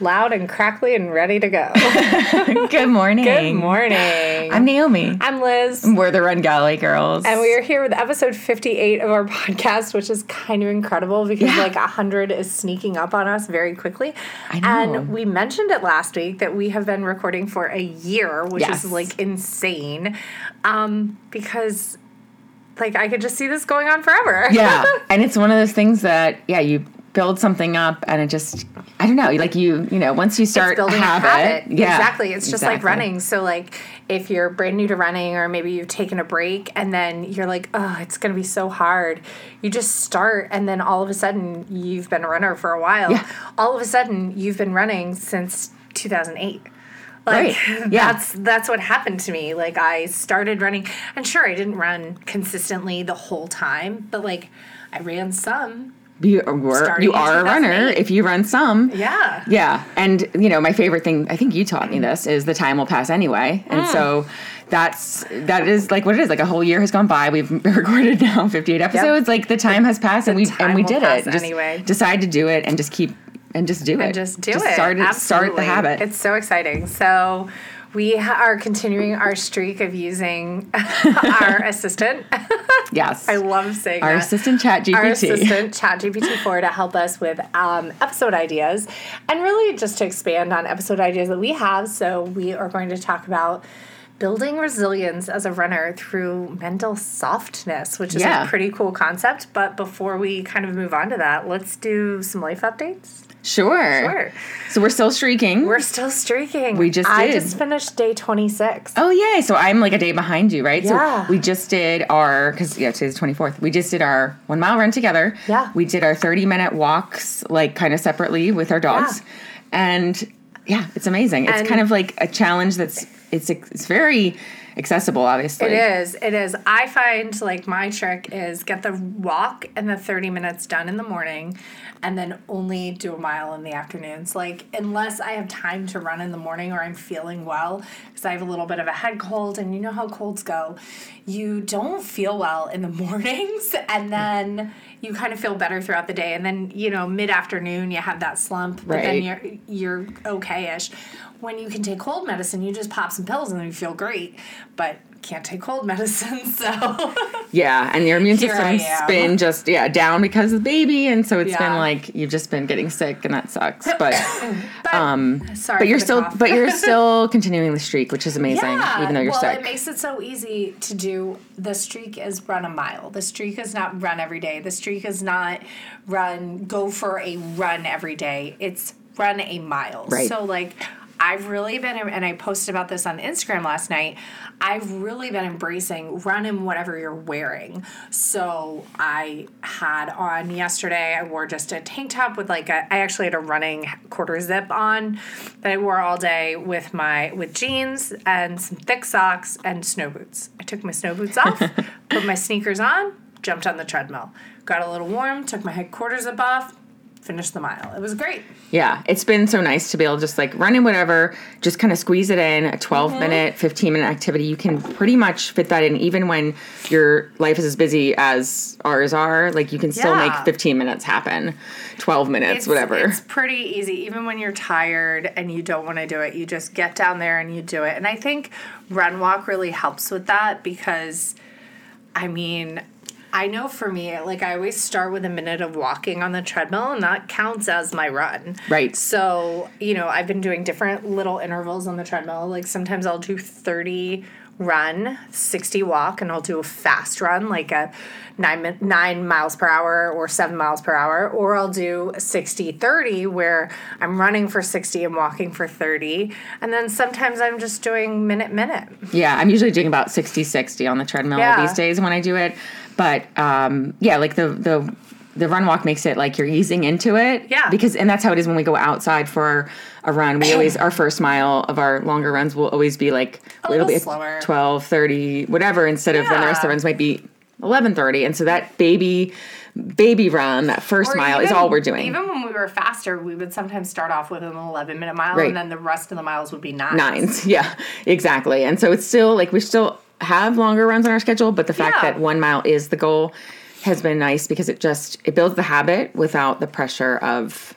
loud and crackly and ready to go. Good morning. Good morning. I'm Naomi. I'm Liz. We're the Run Galley girls. And we are here with episode 58 of our podcast, which is kind of incredible because Yeah. like 100 is sneaking up on us very quickly. I know. And we mentioned it last week that we have been recording for a year, which Yes. is like insane. Um, because like I could just see this going on forever. yeah. And it's one of those things that, yeah, you build something up and it just, I don't know, like you, you know, once you start building a habit. a habit. Yeah, exactly. It's just like running. So like if you're brand new to running or maybe you've taken a break and then you're like, oh, it's gonna be so hard. You just start and then all of a sudden you've been a runner for a while. Yeah. All of a sudden you've been running since 2008. Like Right. Yeah. that's that's what happened to me. Like I started running, and sure I didn't run consistently the whole time, but like I ran some. You, were, Starting you are a runner 2008. if you run some. Yeah. Yeah, and you know my favorite thing. I think you taught me this is the time will pass anyway, and Mm. so that's that is like what it is. Like a whole year has gone by. We've recorded now fifty eight episodes. Like the time has passed, and we and we did it. Just anyway. decide to do it and just keep and just do it. and just do it. Start it. Start the habit. It's so exciting. So we are continuing our streak of using our assistant. yes, I love saying our that. assistant ChatGPT. Our assistant ChatGPT 4 to help us with um, episode ideas and really just to expand on episode ideas that we have. So we are going to talk about building resilience as a runner through mental softness, which is Yeah. a pretty cool concept. But before we kind of move on to that, let's do some life updates. Sure. Sure. So we're still streaking. We're still streaking. We just I just finished day 26. Oh yay! So I'm like a day behind you, right? Yeah. So we just did our because yeah, today's the twenty fourth. We just did our one mile run together. Yeah. We did our thirty minute walks like kind of separately with our dogs, and yeah, it's amazing. It's And- kind of like a challenge that's it's it's very accessible, obviously. It is. It is. I find like my trick is get the walk and the 30 minutes done in the morning and then only do a mile in the afternoons. Like, unless I have time to run in the morning or I'm feeling well, because I have a little bit of a head cold and you know how colds go, you don't feel well in the mornings and then you kind of feel better throughout the day. And then, you know, mid afternoon, you have that slump, but then you're, you're okay ish. When you can take cold medicine, you just pop some pills and then you feel great. But can't take cold medicine, so Yeah, and your immune system's been just yeah down because of the baby, and so it's Yeah. been like you've just been getting sick, and that sucks. But but, um, sorry. but you're still cough. but you're still continuing the streak, which is amazing, yeah. even though you're well, sick. it makes it so easy to do. The streak is run a mile. The streak is not run every day. The streak is not run go for a run every day. It's run a mile. Right. So like. I've really been, and I posted about this on Instagram last night. I've really been embracing run in whatever you're wearing. So I had on yesterday, I wore just a tank top with like a, I actually had a running quarter zip on that I wore all day with my, with jeans and some thick socks and snow boots. I took my snow boots off, put my sneakers on, jumped on the treadmill, got a little warm, took my head quarter zip off, finished the mile. It was great. Yeah, it's been so nice to be able to just like run in whatever, just kind of squeeze it in a 12 Mm-hmm. minute, 15 minute activity. You can pretty much fit that in even when your life is as busy as ours are. Like you can still Yeah. make 15 minutes happen, 12 minutes, whatever. It's pretty easy, even when you're tired and you don't want to do it. You just get down there and you do it. And I think Run Walk really helps with that because, I mean, I know for me, like I always start with a minute of walking on the treadmill, and that counts as my run. Right. So, you know, I've been doing different little intervals on the treadmill. Like sometimes I'll do 30 run, 60 walk, and I'll do a fast run, like a nine, nine miles per hour or seven miles per hour. Or I'll do 60 30, where I'm running for 60 and walking for 30. And then sometimes I'm just doing minute, minute. Yeah, I'm usually doing about 60 60 on the treadmill Yeah. these days when I do it. But um, yeah, like the the the run walk makes it like you're easing into it. Yeah. Because and that's how it is when we go outside for a run. We always our first mile of our longer runs will always be like A it'll little be slower. 12, 30, whatever, instead of then the rest of the runs might be eleven thirty. And so that baby baby run, that first Or mile is all we're doing. Even when we were faster, we would sometimes start off with an 11 minute mile, Right. and then the rest of the miles would be nine. nines. Yeah, exactly. And so it's still like we're still have longer runs on our schedule, but the fact Yeah. that one mile is the goal has been nice because it just it builds the habit without the pressure of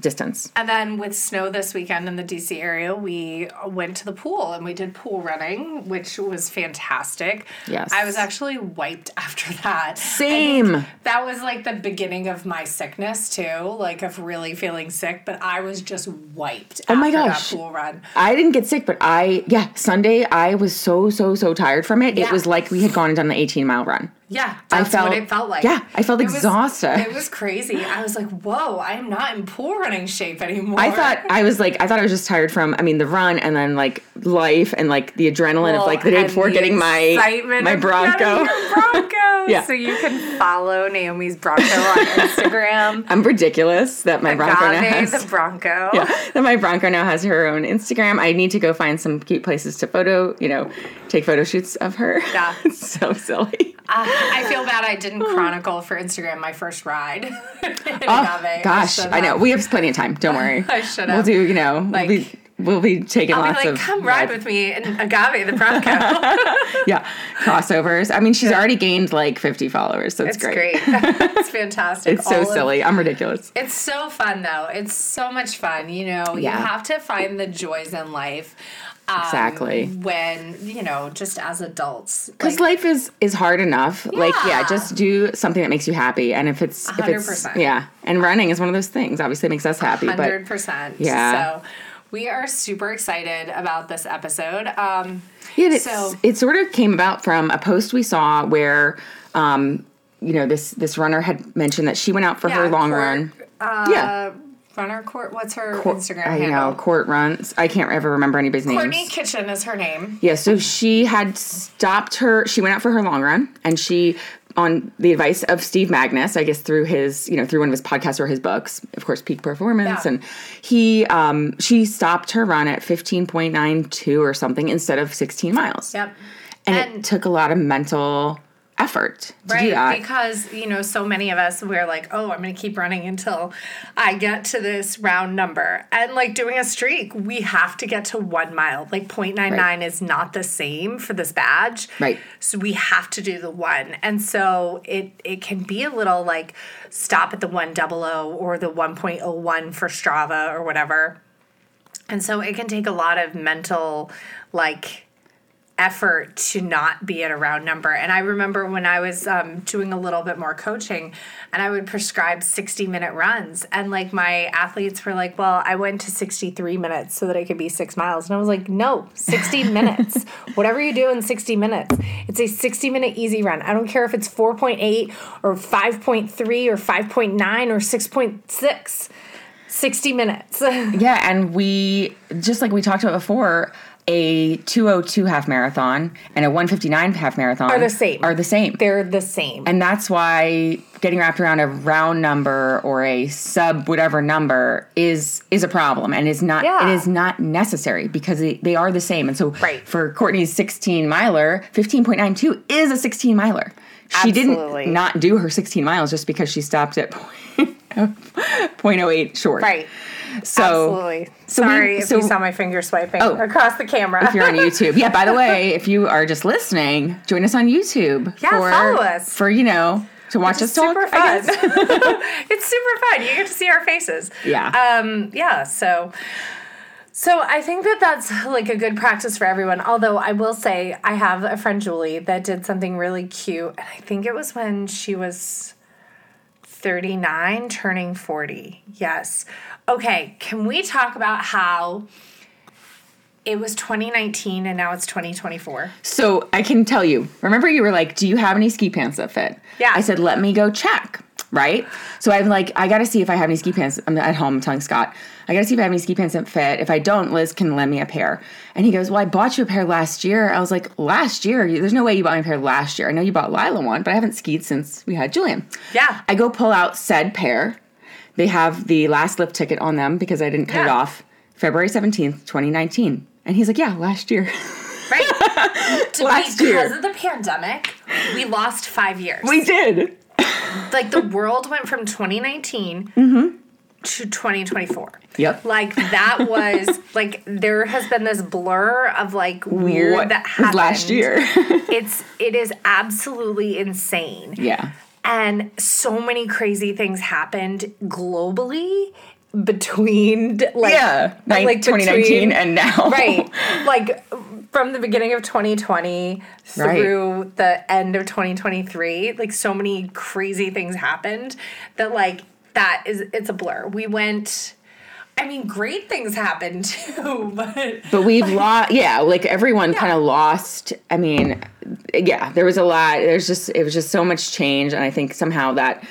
distance. And then with snow this weekend in the DC area, we went to the pool and we did pool running, which was fantastic. Yes. I was actually wiped after that. Same. That was like the beginning of my sickness too, like of really feeling sick, but I was just wiped Oh my gosh. that pool run. I didn't get sick, but I yeah Sunday I was so so so tired from it. It was like we had gone and done the 18 mile run. Yeah, I that's felt- what it felt like. yeah, I felt It was- exhausted. it was crazy. I was like, "Whoa, I am not in pool running shape anymore." I thought I was like I thought I was just tired from I mean the run and then like life and like the adrenaline Well, of like the day before the getting my my Bronco. Bronco. Yeah. So you can follow Naomi's Bronco on Instagram. I'm ridiculous that my Bronco now has the Bronco. yeah, that my Bronco now has her own Instagram. I need to go find some cute places to photo, you know, take photo shoots of her. Yeah. it's so silly. Uh, I feel bad I didn't oh. chronicle for Instagram my first ride. in Oh, Agave. gosh, should I know. We have plenty of time. Don't worry. I should We'll do, you know, Like- we'll be we'll be taking I'll be lots like, of come ride with me in Agave the Bronco. yeah crossovers. I mean, she's already gained like 50 followers, so it's, it's great. it's fantastic. It's so of- silly. I'm ridiculous. It's so fun though. It's so much fun. You know, you have to find the joys in life. Um, Exactly. When you know, just as adults, Because like, life is is hard enough. Like, yeah, Yeah. just do something that makes you happy. And if it's if it's yeah, and running is one of those things. Obviously, makes us happy. hundred But percent. Yeah. So we are super excited about this episode. Um, yeah, it's, So- it sort of came about from a post we saw where, um, you know, this this runner had mentioned that she went out for her long Court, run. uh, Yeah. Runner Court. What's her Court- Instagram I handle? know court runs. I can't ever remember anybody's name. Courtney names. Kitchen is her name. Yeah, so she had stopped her. She went out for her long run, and she, on the advice of Steve Magness, I guess through his, you know, through one of his podcasts or his books, of course, Peak Performance, Yeah. and he, um, she stopped her run at fifteen point nine two or something instead of sixteen miles. Yep. and, And- it took a lot of mental effort Right, because you know, so many of us we're like, oh, I'm going to keep running until I get to this round number, and like doing a streak, we have to get to one mile. Like 0.99 Right. is not the same for this badge, Right. So we have to do the one, and so it it can be a little like stop at the one double O or the 1.01 for Strava or whatever, and so it can take a lot of mental like effort to not be at a round number. And I remember when I was um, doing a little bit more coaching and I would prescribe 60 minute runs. And like my athletes were like, well, I went to 63 minutes so that I could be six miles. And I was like, no, 60 minutes. Whatever you do in 60 minutes, it's a 60 minute easy run. I don't care if it's 4.8 or 5.3 or 5.9 or 6.6. 60 minutes. yeah, and we just like we talked about before. A 202 half marathon and a 159 half marathon Are the same. Are the same. They're the same. And that's why getting wrapped around a round number or a sub whatever number is is a problem and is not Yeah. it is not necessary because they, they are the same. And so Right. for Courtney's 16 miler, 15.92 is a 16 miler. She Absolutely. didn't not do her 16 miles just because she stopped at point, 0.08 short. right. So Absolutely. so we- Sorry if so- you saw my finger swiping Oh. across the camera. if you're on YouTube. Yeah, by the way, if you are just listening, join us on YouTube. Yeah, follow us. For, you know, to watch us talk. super I fun. guess. it's super fun. You get to see our faces. Yeah. Um. Yeah. So. So I think that that's like a good practice for everyone. Although I will say I have a friend Julie that did something really cute, and I think it was when she was 39 turning 40. Yes. Okay, can we talk about how it was 2019 and now it's 2024? So I can tell you. Remember, you were like, "Do you have any ski pants that fit?" Yeah. I said, "Let me go check." Right. So I'm like, I got to see if I have any ski pants. I'm at home I'm telling Scott, I got to see if I have any ski pants that fit. If I don't, Liz can lend me a pair. And he goes, Well, I bought you a pair last year. I was like, Last year? There's no way you bought me a pair last year. I know you bought Lila one, but I haven't skied since we had Julian. Yeah. I go pull out said pair. They have the last lift ticket on them because I didn't cut it off. February 17th, 2019. And he's like, Yeah, last year. Right. Last because year. of the pandemic, we lost five years. we did. like the world went from 2019 Mm-hmm. To 2024. Yep. Like that was like there has been this blur of like weird What that happened last year? it's it is absolutely insane. yeah. And so many crazy things happened globally between like yeah, like, like 2019 between- and now. right like from the beginning of 2020 through the end of 2023 like so many crazy things happened that like that is it's a blur we went i mean great things happened too but But we've lost, yeah, like everyone kind of lost. I mean, yeah, there was a lot. There's just, it was just so much change. And I think somehow that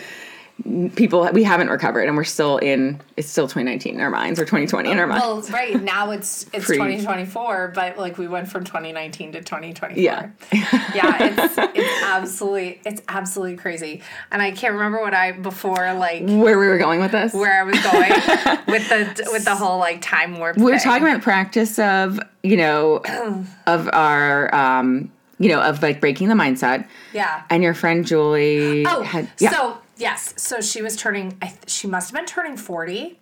people, we haven't recovered and we're still in, it's still 2019 in our minds or 2020 in our minds. well right now it's it's Pre- 2024 but like we went from 2019 to 2024 Yeah. yeah it's it's absolutely it's absolutely crazy and i can't remember what i before like Where we were going with this? where I was going with the with the whole like time warp. We're thing. talking about practice of, you know, of our, um, you know, of like breaking the mindset. Yeah. And your friend Julie Oh, had, yeah. so yes, so she was turning. I th- she must have been turning forty.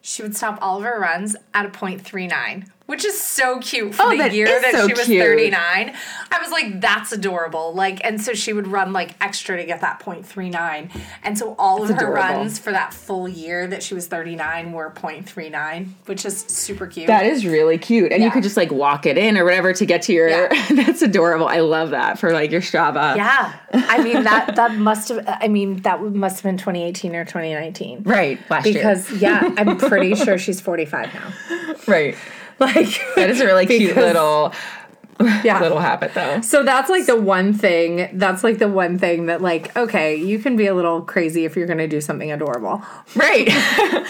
She would stop all of her runs at a point three nine, which is so cute for Oh, the that year that so she was cute. thirty nine. I was like, that's adorable. Like, and so she would run like extra to get that point three nine, and so all of her adorable. runs for that full year that she was thirty nine were point three nine, which is super cute. That is really cute. And you could just like walk it in or whatever to get to your Yeah. that's adorable. I love that for like your Strava. Yeah, I mean that that must have. I mean that must have been 2018 or 2019. Right. Last Because yeah, I'm pretty sure she's 45 now. Right. Like That is a really cute little yeah. little habit though. So that's like the one thing. That's like the one thing that like okay, you can be a little crazy if you're gonna do something adorable. Right.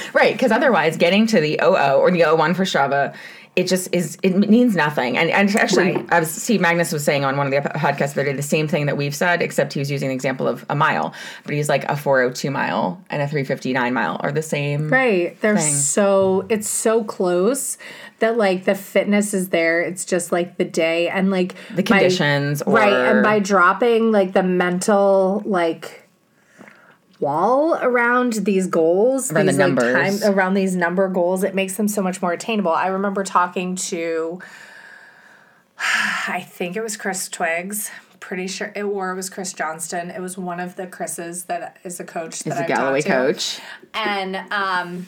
right. Because otherwise getting to the OO or the O1 for Strava, it just is it means nothing. And and actually Right. I was Steve Magness was saying on one of the podcasts the other day the same thing that we've said, except he was using the example of a mile. But he's like a 402 mile and a 359 mile are the same. Right. They're Thing. so it's so close that like the fitness is there. It's just like the day and like The conditions right. or- And by dropping like the mental like wall around these goals, Around the these, like, numbers. around these number goals, it makes them so much more attainable. I remember talking to I think it was Chris Twiggs. Pretty sure it or it was Chris Johnston. It was one of the Chris's that is a coach that He's a Galloway coach. and um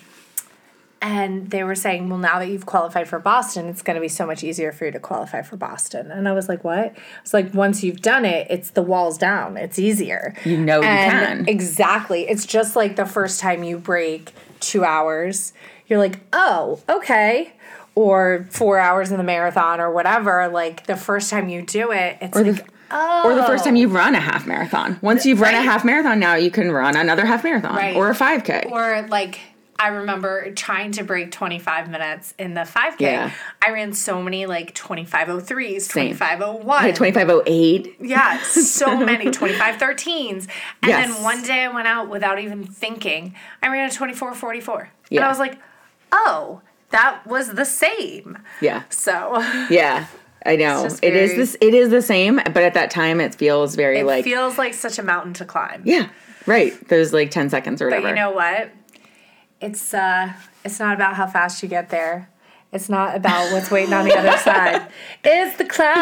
and they were saying well now that you've qualified for boston it's going to be so much easier for you to qualify for boston and i was like what it's like once you've done it it's the walls down it's easier You know you can. exactly it's just like the first time you break two hours you're like oh okay or four hours in the marathon or whatever like the first time you do it it's Or like the, oh or the first time oh. you run a half marathon. Once you've run a half marathon, now you can run another half marathon Right. or a 5K. Or like I remember trying to break 25 minutes in the 5K. Yeah. I ran so many like 2503s, Same. 2501. At 2508. Yeah, so many 2513s. And Yes. then one day I went out without even thinking. I ran a 2444. And I was like, "Oh, that was the same." Yeah. So, Yeah. I know. just It is very- this it is the same, but at that time it feels very it like feels like such a mountain to climb. Yeah. Right. Those like 10 seconds or But whatever. you know what? It's uh it's not about how fast you get there. It's not about what's waiting on the other side. It's the climb.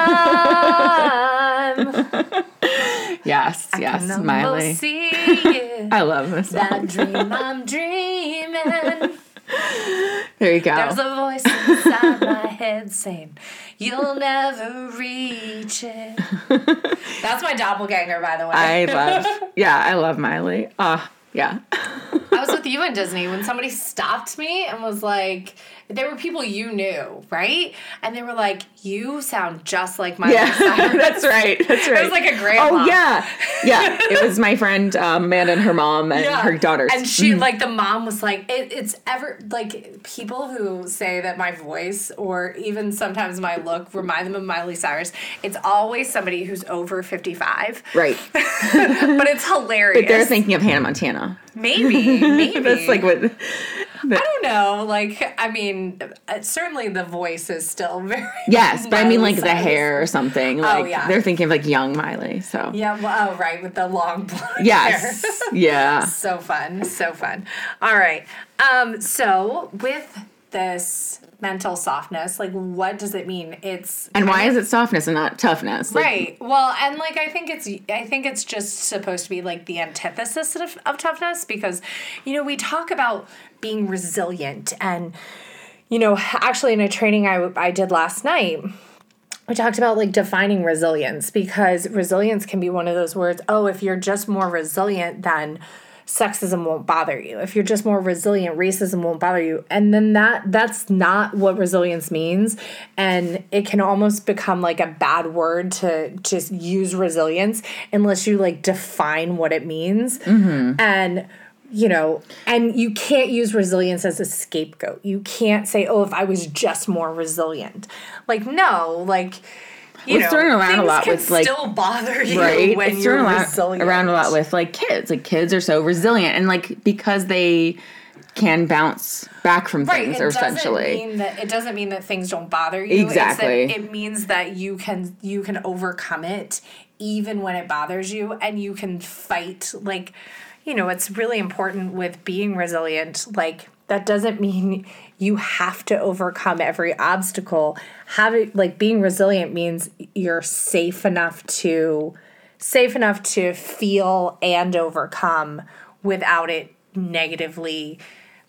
yes, yes, And I'm Miley. I love this that dream I'm dreaming. There you go. There's a voice inside my head saying, You'll never reach it. That's my doppelganger, by the way. I love Yeah, I love Miley. Ah, yeah. I was with you in Disney when somebody stopped me and was like, there were people you knew, right? And they were like, you sound just like Miley Yeah, that's right. That's right. It was like a grandma. Oh yeah, yeah. It was my friend um, Amanda and her mom and her daughters. And she, like, the mom was like, it, it's ever, like, people who say that my voice or even sometimes my look remind them of Miley Cyrus, it's always somebody who's over 55. right. But it's hilarious. They're thinking of Hannah Montana. Maybe, maybe. That's like what. I don't know. Like, I mean, uh, certainly the voice is still very. Yes, but I mean like the hair or something. Like yeah. they're thinking of like young Miley. So Yeah, well, oh, right, with the long blonde yes, hair. yeah. so fun, so fun. All right. Um, so with this mental softness, like what does it mean? It's And why is it softness and not toughness? Like, Right. Well, and like I think it's I think it's just supposed to be like the antithesis of, of toughness because you know we talk about being resilient and you know actually in a training I I did last night we talked about like defining resilience because resilience can be one of those words oh if you're just more resilient then sexism won't bother you. If you're just more resilient racism won't bother you. And then that that's not what resilience means. And it can almost become like a bad word to just use resilience unless you like define what it means. Mm-hmm. And you know, and you can't use resilience as a scapegoat. You can't say, "Oh, if I was just more resilient." Like, no, like you It's know, thrown around a lot with, like- still bother you right? when It's you're thrown around, resilient. around a lot with like kids. Like kids are so resilient and like because they can bounce back from Right, things it doesn't essentially. mean that it doesn't mean that things don't bother you. Exactly. It's that it means that you can you can overcome it even when it bothers you, and you can fight. Like, you know, it's really important with being resilient. Like that doesn't mean you have to overcome every obstacle. Having like being resilient means you're safe enough to safe enough to feel and overcome without it negatively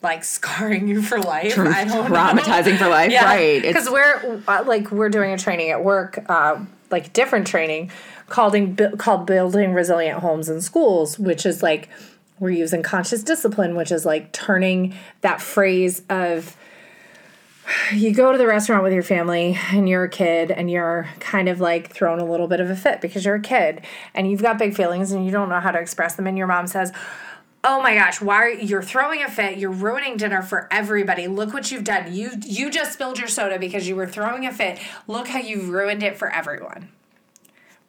like scarring you for life. I don't know. Traumatizing for life, right? Because we're uh, like we're doing a training at work, uh, like different training called in, called building resilient homes and schools, which is like we're using conscious discipline, which is like turning that phrase of you go to the restaurant with your family and you're a kid and you're kind of like throwing a little bit of a fit because you're a kid and you've got big feelings and you don't know how to express them. And your mom says oh my gosh why are you're throwing a fit you're ruining dinner for everybody. Look what you've done. You you just spilled your soda because you were throwing a fit. Look how you've ruined it for everyone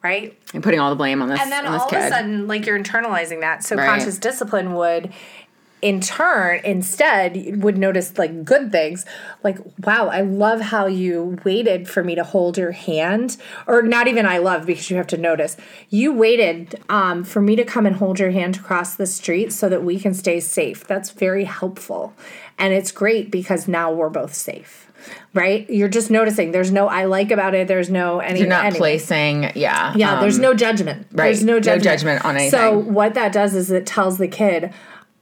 right? And putting all the blame on this and then this all kid. of a sudden like you're internalizing that. So Right. conscious discipline would in turn instead would notice like good things. Like wow i love how you waited for me to hold your hand. Or not even i love because you have to notice. You waited um, for me to come and hold your hand across the street so that we can stay safe. That's very helpful. And it's great because now we're both safe right you're just noticing there's no i like about it there's no any You're not anything. placing, yeah. Yeah, um, there's no judgment. There's right, no no judgment. judgment on anything. So what that does is it tells the kid,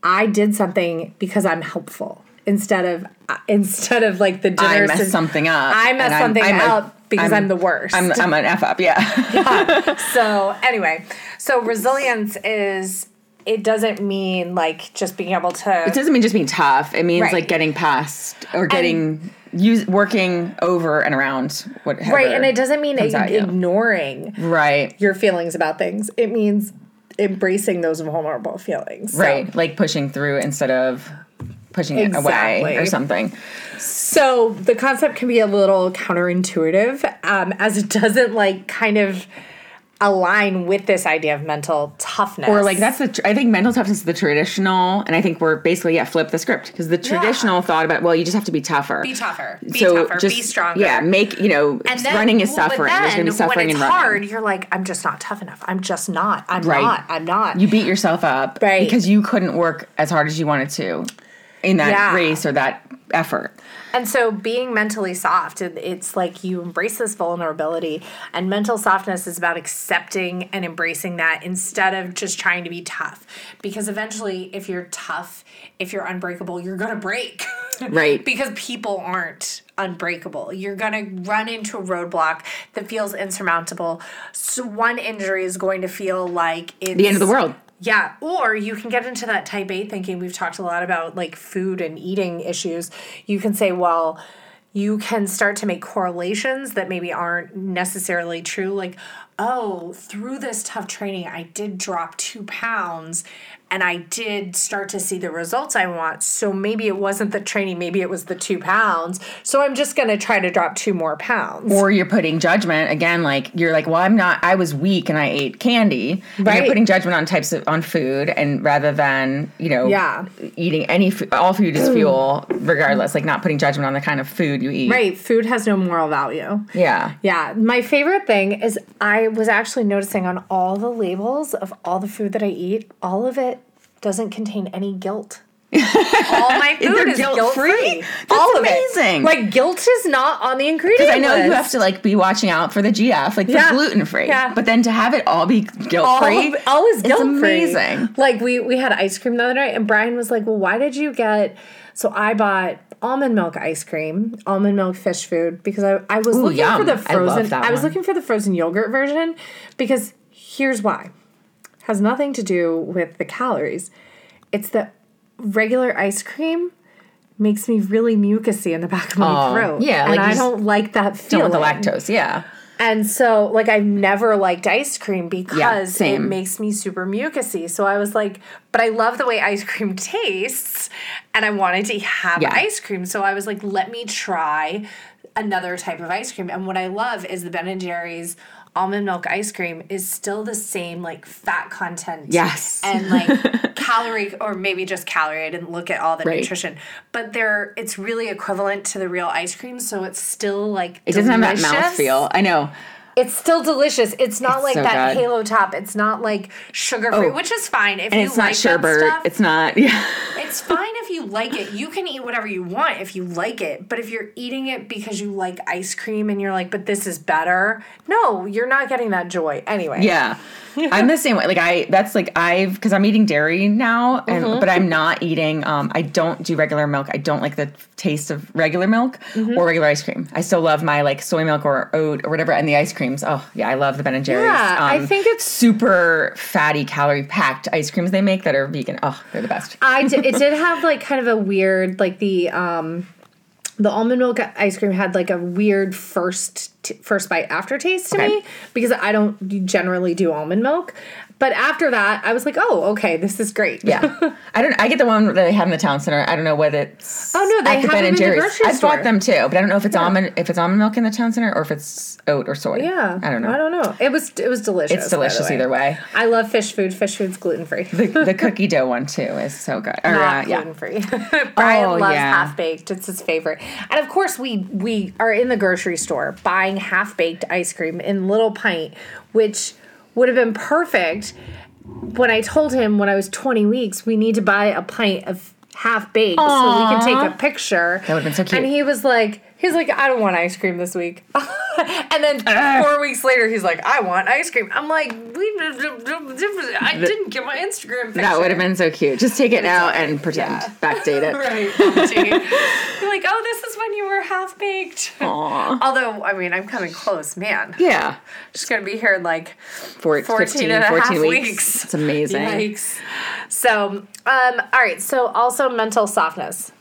I did something because I'm helpful instead of uh, instead of like the dinner. I messed something up. I and messed I'm- something I'm a- up because I'm, the worst. I'm, I'm an F up, yeah. so anyway, so resilience is it doesn't mean like just being able to it doesn't mean just being tough. It means Right. like getting past or getting use working over and around whatever. right, and it doesn't mean ignoring right. your feelings about things. It means embracing those vulnerable feelings. So- Right. Like pushing through instead of pushing it away or something. So the concept can be a little counterintuitive, um, as it doesn't like kind of align with this idea of mental toughness. Or like that's the tr- I think mental toughness is the traditional, and I think we're basically yeah flip the script because the traditional thought about well you just have to be tougher. be tougher, be tougher, be stronger. Yeah, make you know and then, running is well, suffering. There's gonna be then suffering when it's running. hard. You're like, I'm just not tough enough. I'm just not. I'm Right. not. I'm not. You beat yourself up Right. because you couldn't work as hard as you wanted to in that Yeah. race or that effort. And so being mentally soft, it's like you embrace this vulnerability. And mental softness is about accepting and embracing that instead of just trying to be tough. Because eventually, if you're tough, if you're unbreakable, you're going to break. Right. because people aren't unbreakable. You're going to run into a roadblock that feels insurmountable. So one injury is going to feel like it's The end of the world. Yeah, or you can get into that type A thinking. We've talked a lot about like food and eating issues. You can say, well, you can start to make correlations that maybe aren't necessarily true. Like, oh, through this tough training, I did drop two pounds and I did start to see the results I want. So maybe it wasn't the training, maybe it was the two pounds. So I'm just going to try to drop two more pounds. Or you're putting judgment again, like you're like, well, I'm not. I was weak and I ate candy. And Right. You're putting judgment on types of on food, and rather than you know, Yeah. eating any food, all food is fuel, regardless. Like not putting judgment on the kind of food you eat. right, food has no moral value. Yeah. Yeah, my favorite thing is I was actually noticing on all the labels of all the food that I eat, all of it doesn't contain any guilt. All my food is guilt-free? guilt-free. That's All amazing. it. Like guilt is not on the ingredient Because I know you have to like be watching out for the GF, like for Yeah. gluten free. Yeah. But then to have it all be guilt free, all is guilt free. amazing. Like we we had ice cream the other night, and Brian was like, "Well, why did you get?" So I bought almond milk ice cream, almond milk fish food because I I was looking yum. for the I frozen. that I was one. looking for the frozen yogurt version because here's why. Has nothing to do with the calories. It's the regular ice cream makes me really mucusy in the back of my Oh, throat. yeah, and like I don't like that Don't feeling. want the lactose, yeah. And so, like, I've never liked ice cream because it makes me super mucusy. So I was like, but I love the way ice cream tastes, and I wanted to have Yeah. ice cream. So I was like, let me try another type of ice cream. And what I love is the Ben and Jerry's almond milk ice cream is still the same like fat content Yes. and like calorie or maybe just calorie i didn't look at all the Right. nutrition but they're it's really equivalent to the real ice cream so it's still like It doesn't have that mouth feel. I know. It's still delicious. It's not like so that good. halo top. It's not like sugar free, Oh. which is fine if And you it's not like that sherbet. stuff. It's not yeah. It's fine if you like it. You can eat whatever you want if you like it. But if you're eating it because you like ice cream and you're like, but this is better, no, you're not getting that joy. Anyway. Yeah. I'm the same way. Like I that's like I've because I'm eating dairy now and Mm-hmm. but I'm not eating um I don't do regular milk. I don't like the taste of regular milk Mm-hmm. or regular ice cream. I still love my like soy milk or oat or whatever and the ice creams. Oh yeah, I love the Ben and Jerry's. Yeah, I um, think it's- super fatty calorie packed ice creams they make that are vegan. Oh, they're the best. I did, it did have like kind of a weird like the um the almond milk ice cream had like a weird first t- first bite aftertaste to Okay. me because I don't generally do almond milk. But after that, I was like, "Oh, okay, this is great." Yeah, I don't. I get the one that they have in the town center. I don't know what it's. Oh, no, they the have them and in the Jerry's. grocery I've store. bought them too, but I don't know if it's almond if it's almond milk in the town center or if it's oat or soy. Yeah, I don't know. I don't know. It was it was delicious. It's the delicious either way. I love fish food. Fish food's gluten free. The, the cookie dough one too is so good. Or, Not uh, yeah. gluten free. Brian Oh, loves yeah. half baked. It's his favorite. And of course, we we are in the grocery store buying half baked ice cream in little pint, which would have been perfect. When I told him when I was 20 weeks, we need to buy a pint of half baked so we can take a picture. That would've been so cute. And he was like, he's like, I don't want ice cream this week. and then Ah. four weeks later, he's like, I want ice cream. I'm like, we, I didn't get my Instagram picture. That would have been so cute. Just take it now and pretend. Yeah. Backdate it. Right. You're like, oh, this is when you were half baked. Aw. Although, I mean, I'm coming close, man. Yeah. Just gonna be here in like Four, 14 15, and a 14 half weeks. weeks. It's amazing. Yikes. So, um, all right. So, also mental softness.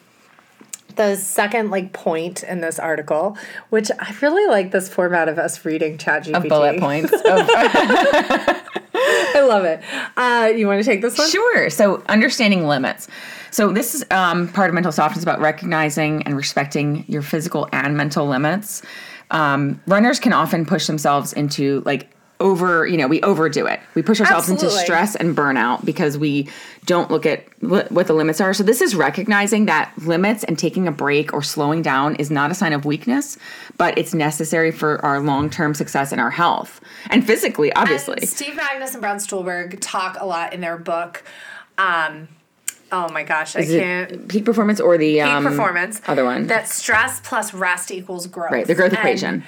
The second like point in this article, which I really like this format of us reading ChatGPT. Of bullet points. I love it. Uh, you want to take this one? Sure. So understanding limits. So this is um, part of mental softness about recognizing and respecting your physical and mental limits. Um, runners can often push themselves into like over, you know, we overdo it. We push ourselves into stress and burnout because we don't look at wh- what the limits are. So this is recognizing that limits and taking a break or slowing down is not a sign of weakness, but it's necessary for our long-term success and our health and physically, obviously. And Steve Magness and Brad Stulberg talk a lot in their book. Um, oh my gosh, I Is it can't. peak performance or the Peak um, performance. other one? That stress plus rest equals growth. Right, the growth And- equation.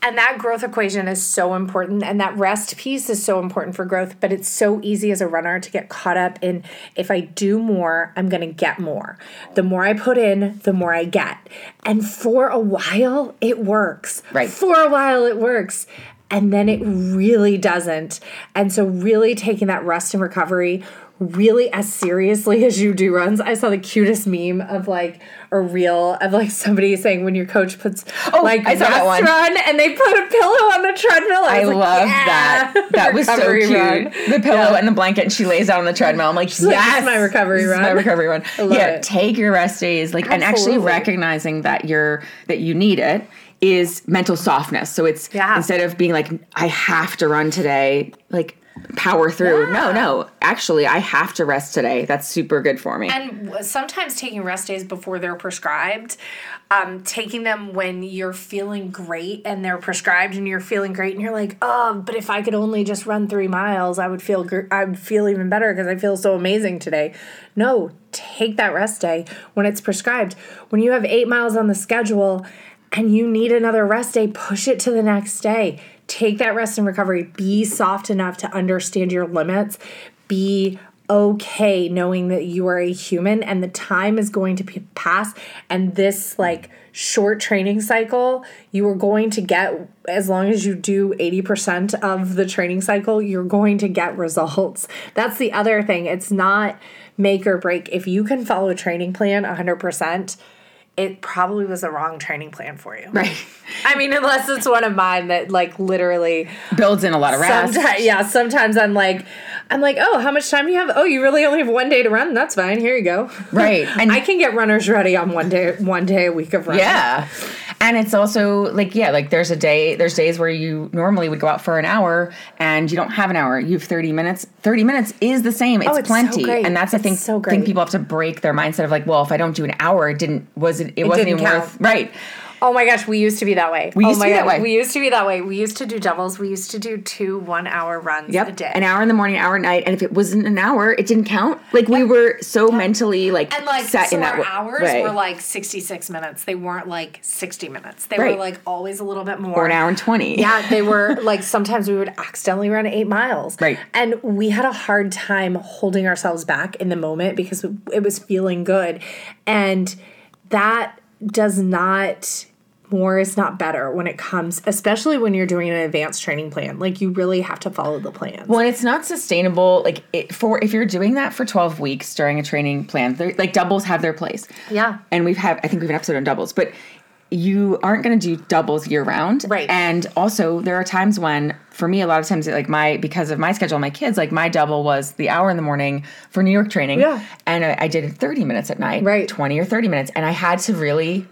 And that growth equation is so important, and that rest piece is so important for growth. But it's so easy as a runner to get caught up in if I do more, I'm going to get more. The more I put in, the more I get. And for a while, it works. Right. For a while, it works. And then it really doesn't. And so, really taking that rest and recovery really as seriously as you do runs. I saw the cutest meme of like a reel of like somebody saying when your coach puts Oh, like I saw that one. run and they put a pillow on the treadmill. I, I like, love yeah. that. That was so cute. run. The pillow Yeah. and the blanket, and she lays out on the treadmill. I'm like, like, yes, "This is my recovery this is run." my recovery run. yeah, it. take your rest days, like, and actually recognizing that you're that you need it is mental softness. So it's Yeah. instead of being like, I have to run today, like. Power through. Yeah. No, no. Actually, I have to rest today. That's super good for me. And sometimes taking rest days before they're prescribed, um, taking them when you're feeling great and they're prescribed and you're feeling great and you're like, oh, but if I could only just run three miles, I would feel gr- I would feel even better because I feel so amazing today. No, take that rest day when it's prescribed. When you have eight miles on the schedule and you need another rest day, push it to the next day. Take that rest and recovery. Be soft enough to understand your limits. Be okay knowing that you are a human and the time is going to pass and this like short training cycle you are going to get as long as you do 80% of the training cycle you're going to get results that's the other thing it's not make or break if you can follow a training plan 100% it probably was the wrong training plan for you right. i mean unless it's one of mine that like literally Builds in a lot of rest. Sometimes, yeah, sometimes I'm like, I'm like, oh, how much time do you have? Oh, you really only have one day to run. That's fine. Here you go. Right. And I can get runners ready on one day, one day a week of running. Yeah. And it's also like, yeah, like there's a day, there's days where you normally would go out for an hour and you don't have an hour. You have 30 minutes. 30 minutes is the same. It's, Oh, it's so plenty. great. And that's the thing, so thing great. people have to break their mindset of like, well, if I don't do an hour, it didn't, was it, it, wasn't didn't even count. worth, right. Oh my gosh, we used to be that way. We oh used to my be that way. We used to be that way. We used to do doubles. We used to do two one hour runs Yep. a day. An hour in the morning, an hour at night. And if it wasn't an hour, it didn't count. Like we were so mentally like, and like set so in that our hours were like 66 minutes. They weren't like 60 minutes. They Right. were like always a little bit more. or an hour and 20. Yeah, they were like sometimes we would accidentally run eight miles. Right. And we had a hard time holding ourselves back in the moment because it was feeling good. And that does not, more is not better when it comes, especially when you're doing an advanced training plan. Like you really have to follow the plan. Well, it's not sustainable. Like it, for if you're doing that for 12 weeks during a training plan, like doubles have their place. Yeah. And we've had, I think we have an episode on doubles, but you aren't going to do doubles year round. Right. And also, there are times when, for me, a lot of times, like my, because of my schedule, my kids, like my double was the hour in the morning for New York training. Yeah. And I, I did it 30 minutes at night. Right. 20 or 30 minutes. And I had to really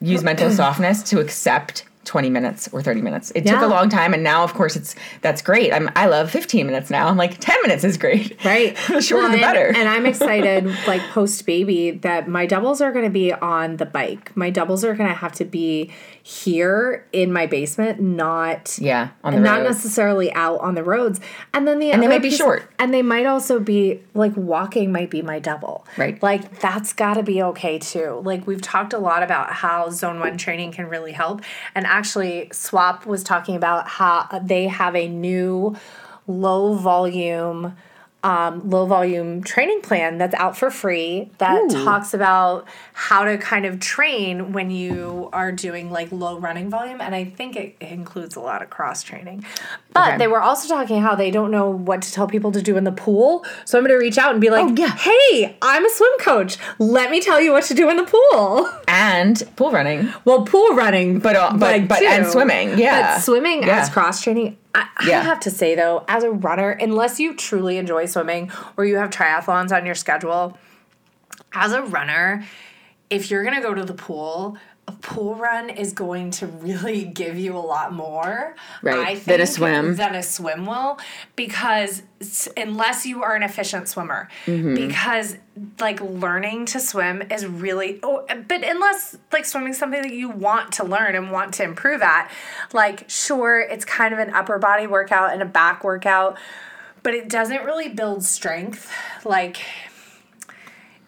use mental softness to accept 20 minutes or 30 minutes. It took a long time and now of course it's that's great. I'm I love 15 minutes now. I'm like 10 minutes is great. Right. The shorter Well, the and- better. And I'm excited, like post baby, that my doubles are going to be on the bike. My doubles are going to have to be here in my basement, not yeah, on the not road. necessarily out on the roads. And then the And they might be piece- short. and they might also be like walking might be my double. Right. Like that's got to be okay too. Like we've talked a lot about how zone 1 training can really help. And actually Swap was talking about how uh, they have a new low volume um, low volume training plan that's out for free that Ooh. talks about how to kind of train when you are doing like low running volume and i think it includes a lot of cross training but Okay. they were also talking how they don't know what to tell people to do in the pool so i'm going to reach out and be like Oh, yeah. hey i'm a swim coach let me tell you what to do in the pool and pool running. well pool running But, uh, but- like, but- and swimming, yeah. but swimming Yeah. as cross training I, I have to say though, as a runner, unless you truly enjoy swimming or you have triathlons on your schedule, as a runner, if you're gonna go to the pool, a pool run is going to really give you a lot more, Right, than a swim. Than a swim will, because unless you are an efficient swimmer, Mm-hmm. because like learning to swim is really. Oh, but unless like swimming is something that you want to learn and want to improve at, like sure, it's kind of an upper body workout and a back workout, but it doesn't really build strength, like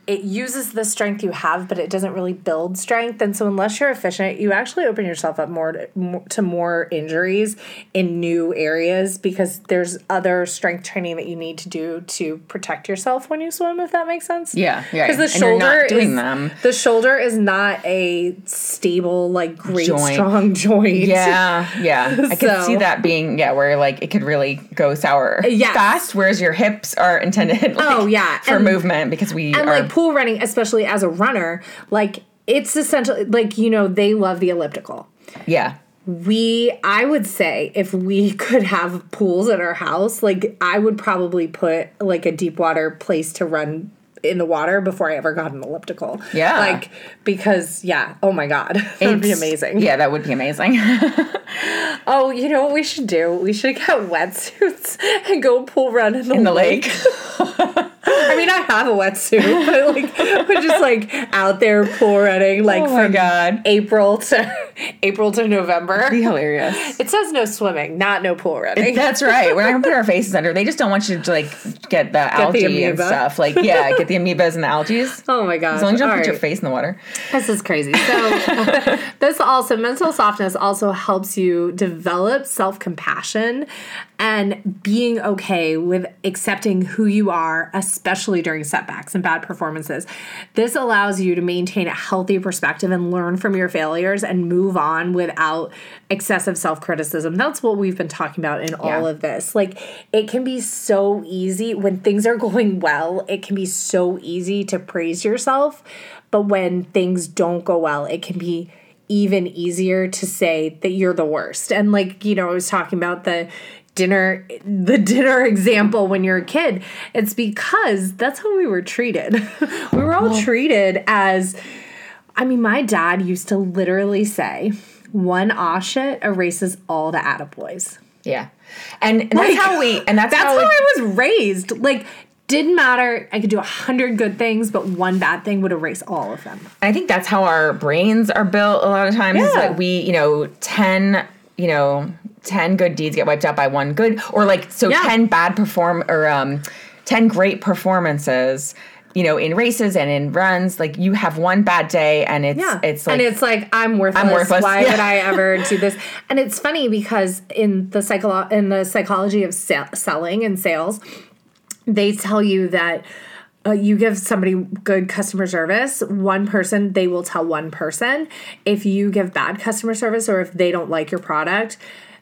it uses the strength you have, but it doesn't really build strength. And so, unless you're efficient, you actually open yourself up more to, more to more injuries in new areas because there's other strength training that you need to do to protect yourself when you swim. If that makes sense. Yeah, yeah. Because the And shoulder doing is them. the shoulder is not a stable, like great Joint. strong joint. Yeah, yeah. I can see that being yeah, where like it could really go sour Yes. fast, whereas your hips are intended like, Oh, yeah. for And- movement because we and are like pool running, especially as a runner, like it's essential. Like you know, they love the elliptical. yeah. we i would say if we could have pools at our house like i would probably put like a deep water place to run in the water before i ever got an elliptical Yeah. like because yeah oh my god that would be amazing Yeah, that would be amazing. Oh, you know what we should do? We should get wetsuits and go pool run in the, In the lake. lake. I mean, I have a wetsuit, but like we're just like out there pool running, like Oh from God. April to April to November. Be hilarious. It says no swimming, not no pool running. That's right. We're not gonna put our faces under. They just don't want you to like get the algae and stuff. Like, yeah, get the amoebas and the algae. Oh my gosh! As long as you don't All put your face in the water. This is crazy. So, this also, mental softness also helps you develop self compassion and being okay with accepting who you are, especially during setbacks and bad performances. This allows you to maintain a healthy perspective and learn from your failures and move on without excessive self criticism. That's what we've been talking about in all Yeah. of this. Like, it can be so easy when things are going well, it can be so easy to praise yourself. But when things don't go well, it can be even easier to say that you're the worst. And like, you know, I was talking about the dinner the dinner example when you're a kid. It's because that's how we were treated. we were all treated as I mean, my dad used to literally say, one aw shit erases all the attaboys. Yeah, and, and that's how we. And that's, That's how, how it- I was raised. Like, didn't matter. I could do a hundred good things, but one bad thing would erase all of them. I think that's how our brains are built a lot of times. Is that we, you know, 10, you know, 10 good deeds get wiped out by one good or like so Yeah. 10 bad perform or um 10 great performances, you know, in races and in runs, like you have one bad day and it's Yeah. it's like and it's like I'm worthless. I'm worthless. Why Yeah. would I ever do this? And it's funny because in the psycholo- in the psychology of se- selling and sales, they tell you that uh, you give somebody good customer service, one person they will tell one person. If you give bad customer service or if they don't like your product,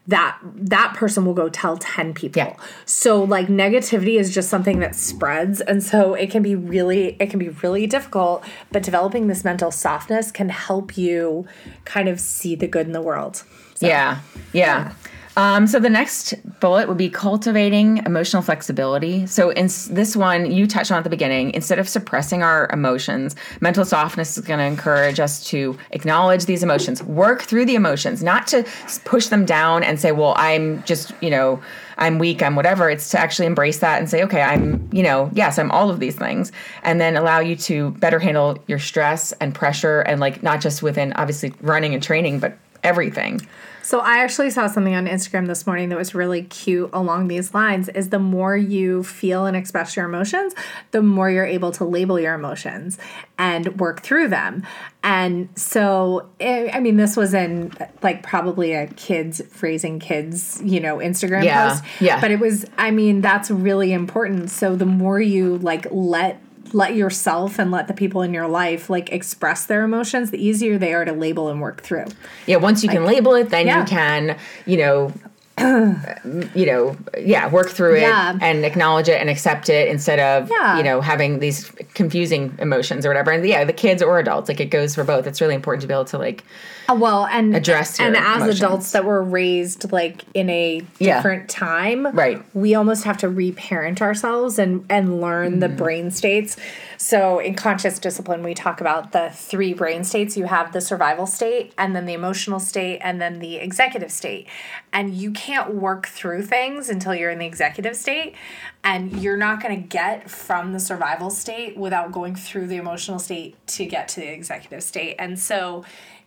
that that person will go tell 10 people. Yeah. So like negativity is just something that spreads and so it can be really it can be really difficult, but developing this mental softness can help you kind of see the good in the world. Yeah, yeah. Um, so the next bullet would be cultivating emotional flexibility. So in this one, you touched on at the beginning. Instead of suppressing our emotions, mental softness is going to encourage us to acknowledge these emotions, work through the emotions, not to push them down and say, "Well, I'm just you know." I'm weak, I'm whatever. It's to actually embrace that and say, okay, I'm, you know, yes, I'm all of these things. And then allow you to better handle your stress and pressure and like not just within obviously running and training, but everything. So I actually saw something on Instagram this morning that was really cute along these lines is the more you feel and express your emotions, the more you're able to label your emotions and work through them. And so I I mean this was in like probably a kids raising kids, you know, Instagram Yeah, post. yeah. But it was I mean that's really important. So the more you like let let yourself and let the people in your life like express their emotions, the easier they are to label and work through. Yeah, once you can label it, then yeah. you can, you know, you know, yeah, work through it and acknowledge it and accept it instead of, Yeah. you know, having these confusing emotions or whatever. And yeah, the kids or adults, like it goes for both. It's really important to be able to like, Uh, Well, and Address and as emotions. adults that were raised like in a Yeah. different time, Right. We almost have to reparent ourselves and and learn the Mm-hmm. brain states. So in conscious discipline, we talk about the three brain states. You have the survival state, and then the emotional state, and then the executive state. And you can't work through things until you're in the executive state, and you're not going to get from the survival state without going through the emotional state to get to the executive state. And so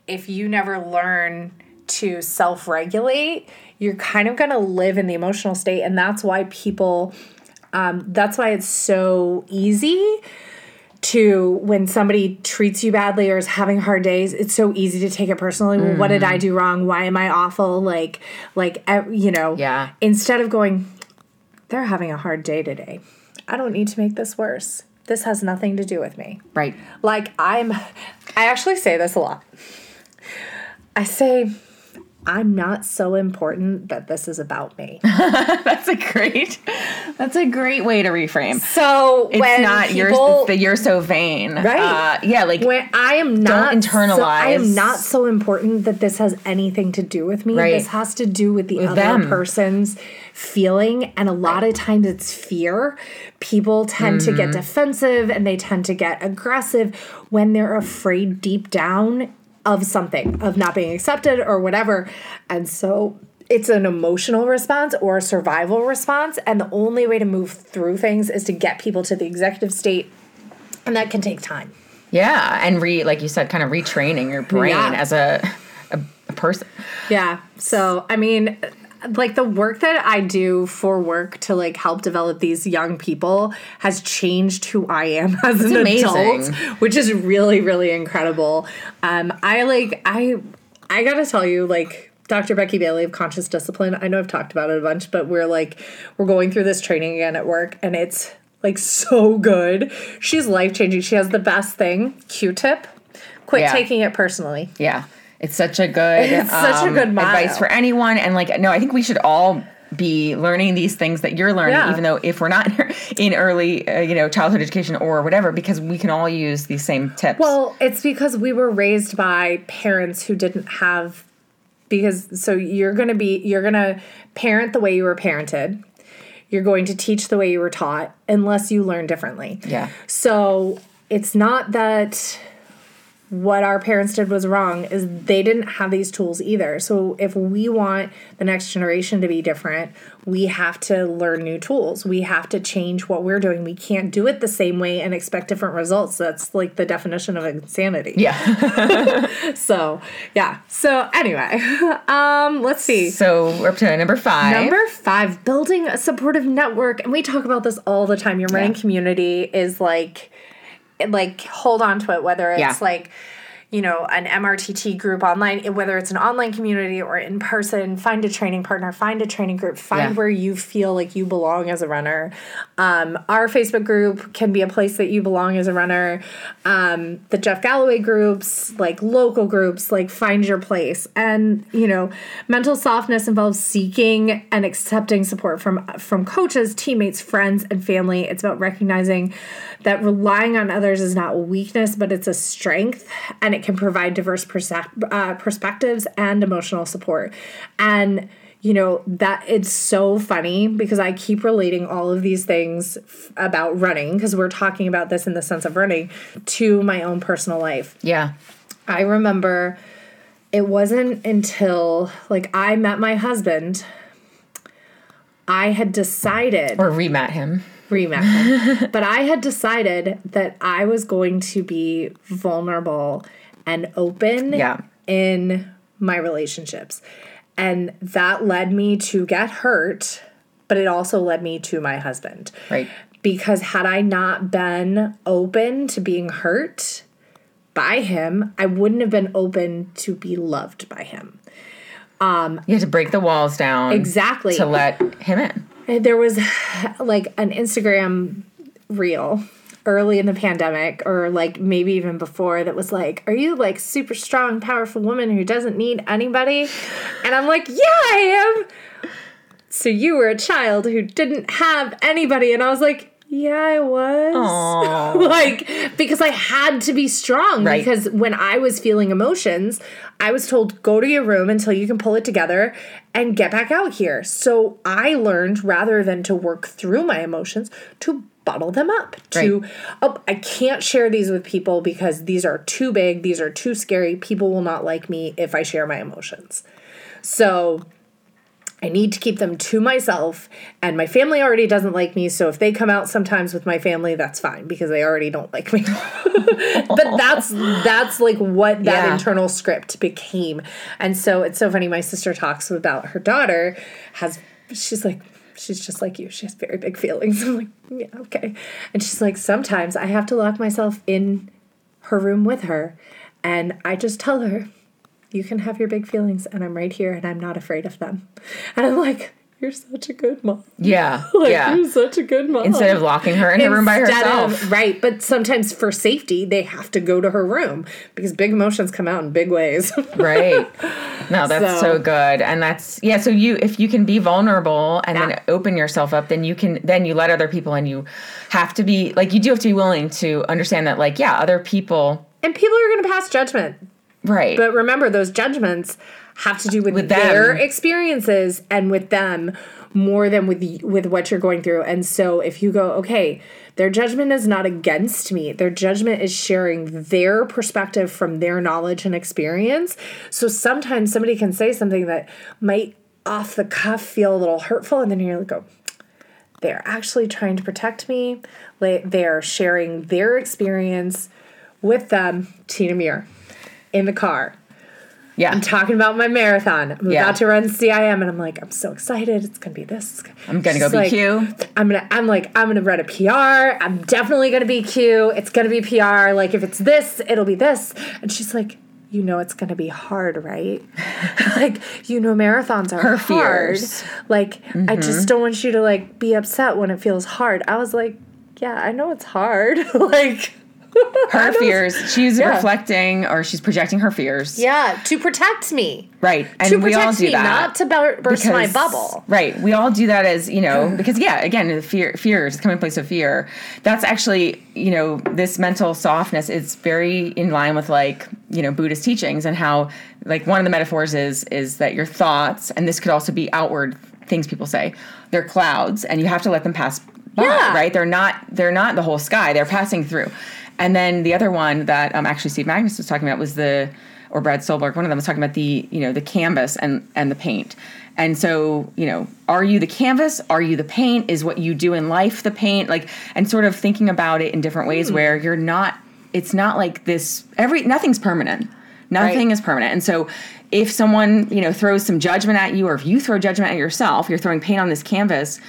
if you never learn to self regulate, you're kind of going to live in the emotional state. And that's why people, um, that's why it's so easy to when somebody treats you badly or is having hard days it's so easy to take it personally. Well, what did i mm-hmm. do wrong? Why am i awful? Like like you know Yeah. instead of going they're having a hard day today. I don't need to make this worse. This has nothing to do with me. Right. like I'm I actually say this a lot. I say I'm not so important that this is about me. That's a great, that's a great way to reframe. So It's when not people, you're you're so vain, Right. Uh, yeah, like when I am not so- I am not so important that this has anything to do with me. Right. This has to do with the With other them. person's feeling, and a lot of times it's fear. People tend to Mm-hmm. get defensive and they tend to get aggressive when they're afraid deep down of something, of not being accepted or whatever. And so it's an emotional response or a survival response and the only way to move through things is to get people to the executive state and that can take time Yeah, and re like you said, kind of retraining your brain Yeah. as a, a a person. Yeah. So, I mean, like the work that I do for work to like help develop these young people has changed who I am as an amazing. adult, which is really really incredible. Um I like I I got to tell you like Dr. Becky Bailey of Conscious Discipline. I know I've talked about it a bunch, but we're like we're going through this training again at work and it's like so good. She's life changing. She has the best thing, Q-tip. Quit Yeah. taking it personally. Yeah, it's such a good, um, It's such a good motto. advice for anyone. And like, no, I think we should all be learning these things that you're learning, Yeah. even though if we're not in early, uh, you know, childhood education or whatever, because we can all use these same tips. Well, it's because we were raised by parents who didn't have because so you're going to be you're going to parent the way you were parented. You're going to teach the way you were taught unless you learn differently. Yeah. So, it's not that what our parents did was wrong is they didn't have these tools either. So if we want the next generation to be different, we have to learn new tools. We have to change what we're doing. We can't do it the same way and expect different results. That's like the definition of insanity. yeah. So, yeah. So anyway, um let's see. so we're up to number five. Number five, building a supportive network. And we talk about this all the time. Your running Yeah. community is like, like hold on to it, whether it's Yeah. like, you know, an MRTT group online, whether it's an online community or in person, find a training partner, find a training group, find Yeah. where you feel like you belong as a runner. Um, our Facebook group can be a place that you belong as a runner. Um, the Jeff Galloway groups, like local groups, like find your place. And, you know, mental softness involves seeking and accepting support from from coaches, teammates, friends, and family. It's about recognizing that relying on others is not weakness, but it's a strength, and it can provide diverse percep- uh, perspectives and emotional support. And you know that it's so funny because I keep relating all of these things f- about running because we're talking about this in the sense of running to my own personal life. Yeah. I remember it wasn't until like I met my husband I had decided Or remat him. remet him. but I had decided that I was going to be vulnerable and open Yeah. in my relationships. And that led me to get hurt, but it also led me to my husband. Right. Because had I not been open to being hurt by him, I wouldn't have been open to be loved by him. Um, you have to break the walls down. Exactly. To let him in. there was like an Instagram reel early in the pandemic or like maybe even before that was like are you like super strong powerful woman who doesn't need anybody and i'm like yeah i am so you were a child who didn't have anybody and i was like yeah i was. Like because i had to be strong Right. because when i was feeling emotions i was told go to your room until you can pull it together and get back out here. So i learned rather than to work through my emotions to bottle them up to oh i can't share these with people because these are too big these are too scary people will not like me if i share my emotions. So I need to keep them to myself, and my family already doesn't like me. So if they come out sometimes with my family, that's fine because they already don't like me. but that's that's like what that Yeah. internal script became, and so it's so funny. My sister talks about her daughter has she's like she's just like you. She has very big feelings. I'm like yeah okay, and she's like sometimes I have to lock myself in her room with her, and I just tell her you can have your big feelings and I'm right here and I'm not afraid of them. And I'm like, you're such a good mom. Yeah. Like yeah. you're such a good mom. Instead of locking her in her room by Instead of- herself. right. But sometimes for safety, they have to go to her room because big emotions come out in big ways. right. No, that's so, So- good. And that's yeah, so you if you can be vulnerable and Yeah. then open yourself up, then you can then you let other people and you have to be like you do have to be willing to understand that like yeah, other people and people are going to pass judgment. Right. But remember, those judgments have to do with, With their them. experiences and with them more than with with what you're going through. And so, if you go, okay, their judgment is not against me. Their judgment is sharing their perspective from their knowledge and experience. So sometimes somebody can say something that might off the cuff feel a little hurtful, and then you're like, go, they're actually trying to protect me. They're sharing their experience with them, Tina Muir, in the car. Yeah. I'm talking about my marathon. I'm Yeah. about to run CIM, and I'm like, I'm so excited. It's gonna be this. I'm gonna go She's like, BQ. I'm gonna. I'm like, I'm gonna run a PR. I'm definitely gonna be Q. It's gonna be PR. Like if it's this, it'll be this. And she's like, you know, it's gonna be hard, right? like you know, marathons are Her hard. fears. Like I just mm-hmm. don't want you to like be upset when it feels hard. I was like, yeah, I know it's hard. like her fears. She's Yeah. reflecting or she's projecting her fears. Yeah, to protect me. Right. And to we protect all do me, that. not to bur- burst my bubble. Right. We all do that as, you know, because yeah, again, the fear fear is coming place of fear. That's actually, you know, this mental softness is very in line with like, you know, Buddhist teachings and how like one of the metaphors is is that your thoughts, and this could also be outward things people say, they're clouds and you have to let them pass by, Yeah. right? They're not they're not the whole sky. They're passing through. And then the other one that um, actually Steve Magness was talking about was the or Brad Stulberg, one of them was talking about the, you know, the canvas and and the paint. And so, you know, are you the canvas? Are you the paint? Is what you do in life the paint? Like and sort of thinking about it in different ways where you're not it's not like this every nothing's permanent. Nothing Right. is permanent. And so if someone, you know, throws some judgment at you or if you throw judgment at yourself, you're throwing paint on this canvas,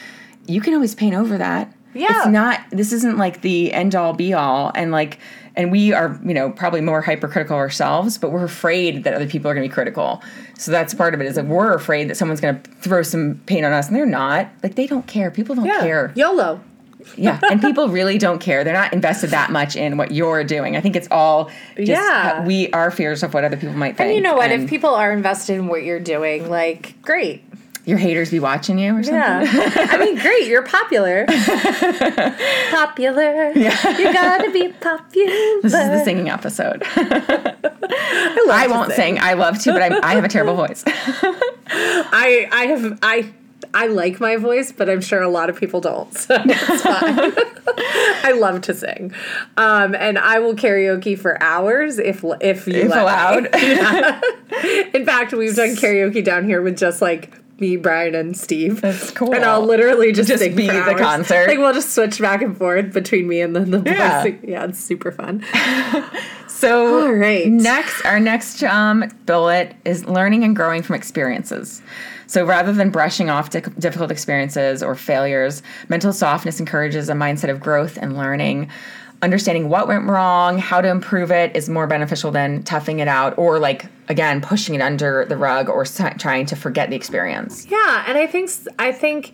you can always paint over that. Yeah. It's not this isn't like the end all be all and like and we are, you know, probably more hypercritical ourselves, but we're afraid that other people are going to be critical. So that's part of it is like we're afraid that someone's going to throw some paint on us and they're not. Like they don't care. People don't care. YOLO. Yeah, and people really don't care. They're not invested that much in what you're doing. I think it's all just Yeah. we are fears of what other people might think. And you know what? And if people are invested in what you're doing, like, great. Your haters be watching you or something. Yeah. I mean, great. You're popular. popular. Yeah. You gotta be popular. This is the singing episode. I, love I to won't sing. sing. I love to, but I, I have a terrible voice. I I have I I like my voice, but I'm sure a lot of people don't. So it's fine. I love to sing, um, and I will karaoke for hours if if you if allowed. In fact, we've done karaoke down here with just like me, Brian, and Steve. That's cool. And I'll literally just, Just be the concert. Like we'll just switch back and forth between me and then the Yeah. voice. Yeah, it's super fun. So All right. next, our next um, bullet is learning and growing from experiences. So rather than brushing off di- difficult experiences or failures, mental softness encourages a mindset of growth and learning. Understanding what went wrong, how to improve it is more beneficial than toughing it out or like again pushing it under the rug or s- trying to forget the experience. Yeah, and I think I think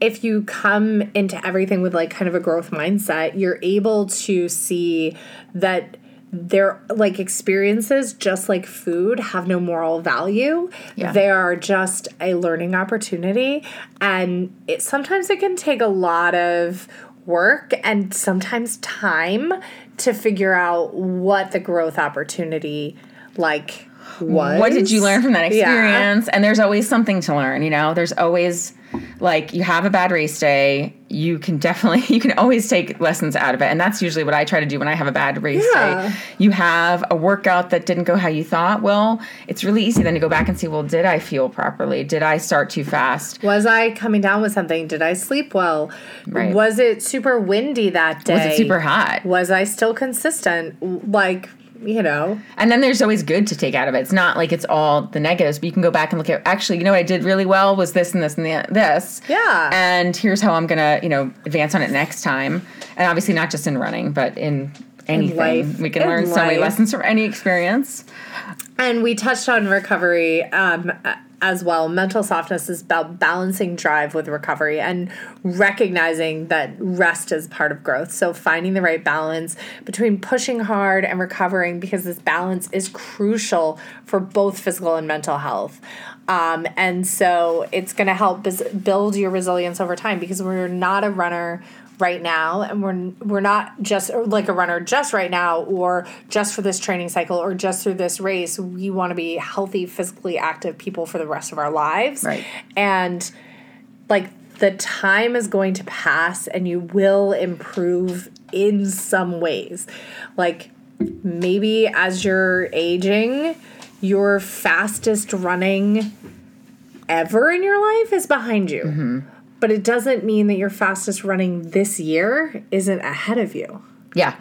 if you come into everything with like kind of a growth mindset, you're able to see that they're like experiences just like food have no moral value Yeah. they are just a learning opportunity and it sometimes it can take a lot of work and sometimes time to figure out what the growth opportunity like was What did you learn from that Yeah. experience? And there's always something to learn, you know? There's always like you have a bad race day, you can definitely you can always take lessons out of it. And that's usually what I try to do when I have a bad race Yeah. day. You have a workout that didn't go how you thought. Well, it's really easy then to go back and see, well, did I feel properly? Did I start too fast? Was I coming down with something? Did I sleep well? Right. Was it super windy that day? Was it super hot? Was I still consistent? Like, you know, And then there's always good to take out of it. It's not like it's all the negatives, but you can go back and look at actually, you know what I did really well was this and this and the, this. Yeah. And here's how I'm gonna, you know, advance on it next time. And obviously not just in running, but in anything. life. We can learn so many lessons from any experience. and we touched on recovery um, as well. Mental softness is about balancing drive with recovery and recognizing that rest is part of growth. So finding the right balance between pushing hard and recovering because this balance is crucial for both physical and mental health. Um, and so it's going to help build your resilience over time because we're not a runner right now and we're we're not just like a runner just right now or just for this training cycle or just through this race we want to be healthy physically active people for the rest of our lives Right. and like the time is going to pass and you will improve in some ways like maybe as you're aging your fastest running ever in your life is behind you. Mm-hmm. But it doesn't mean that your fastest running this year isn't ahead of you. Yeah.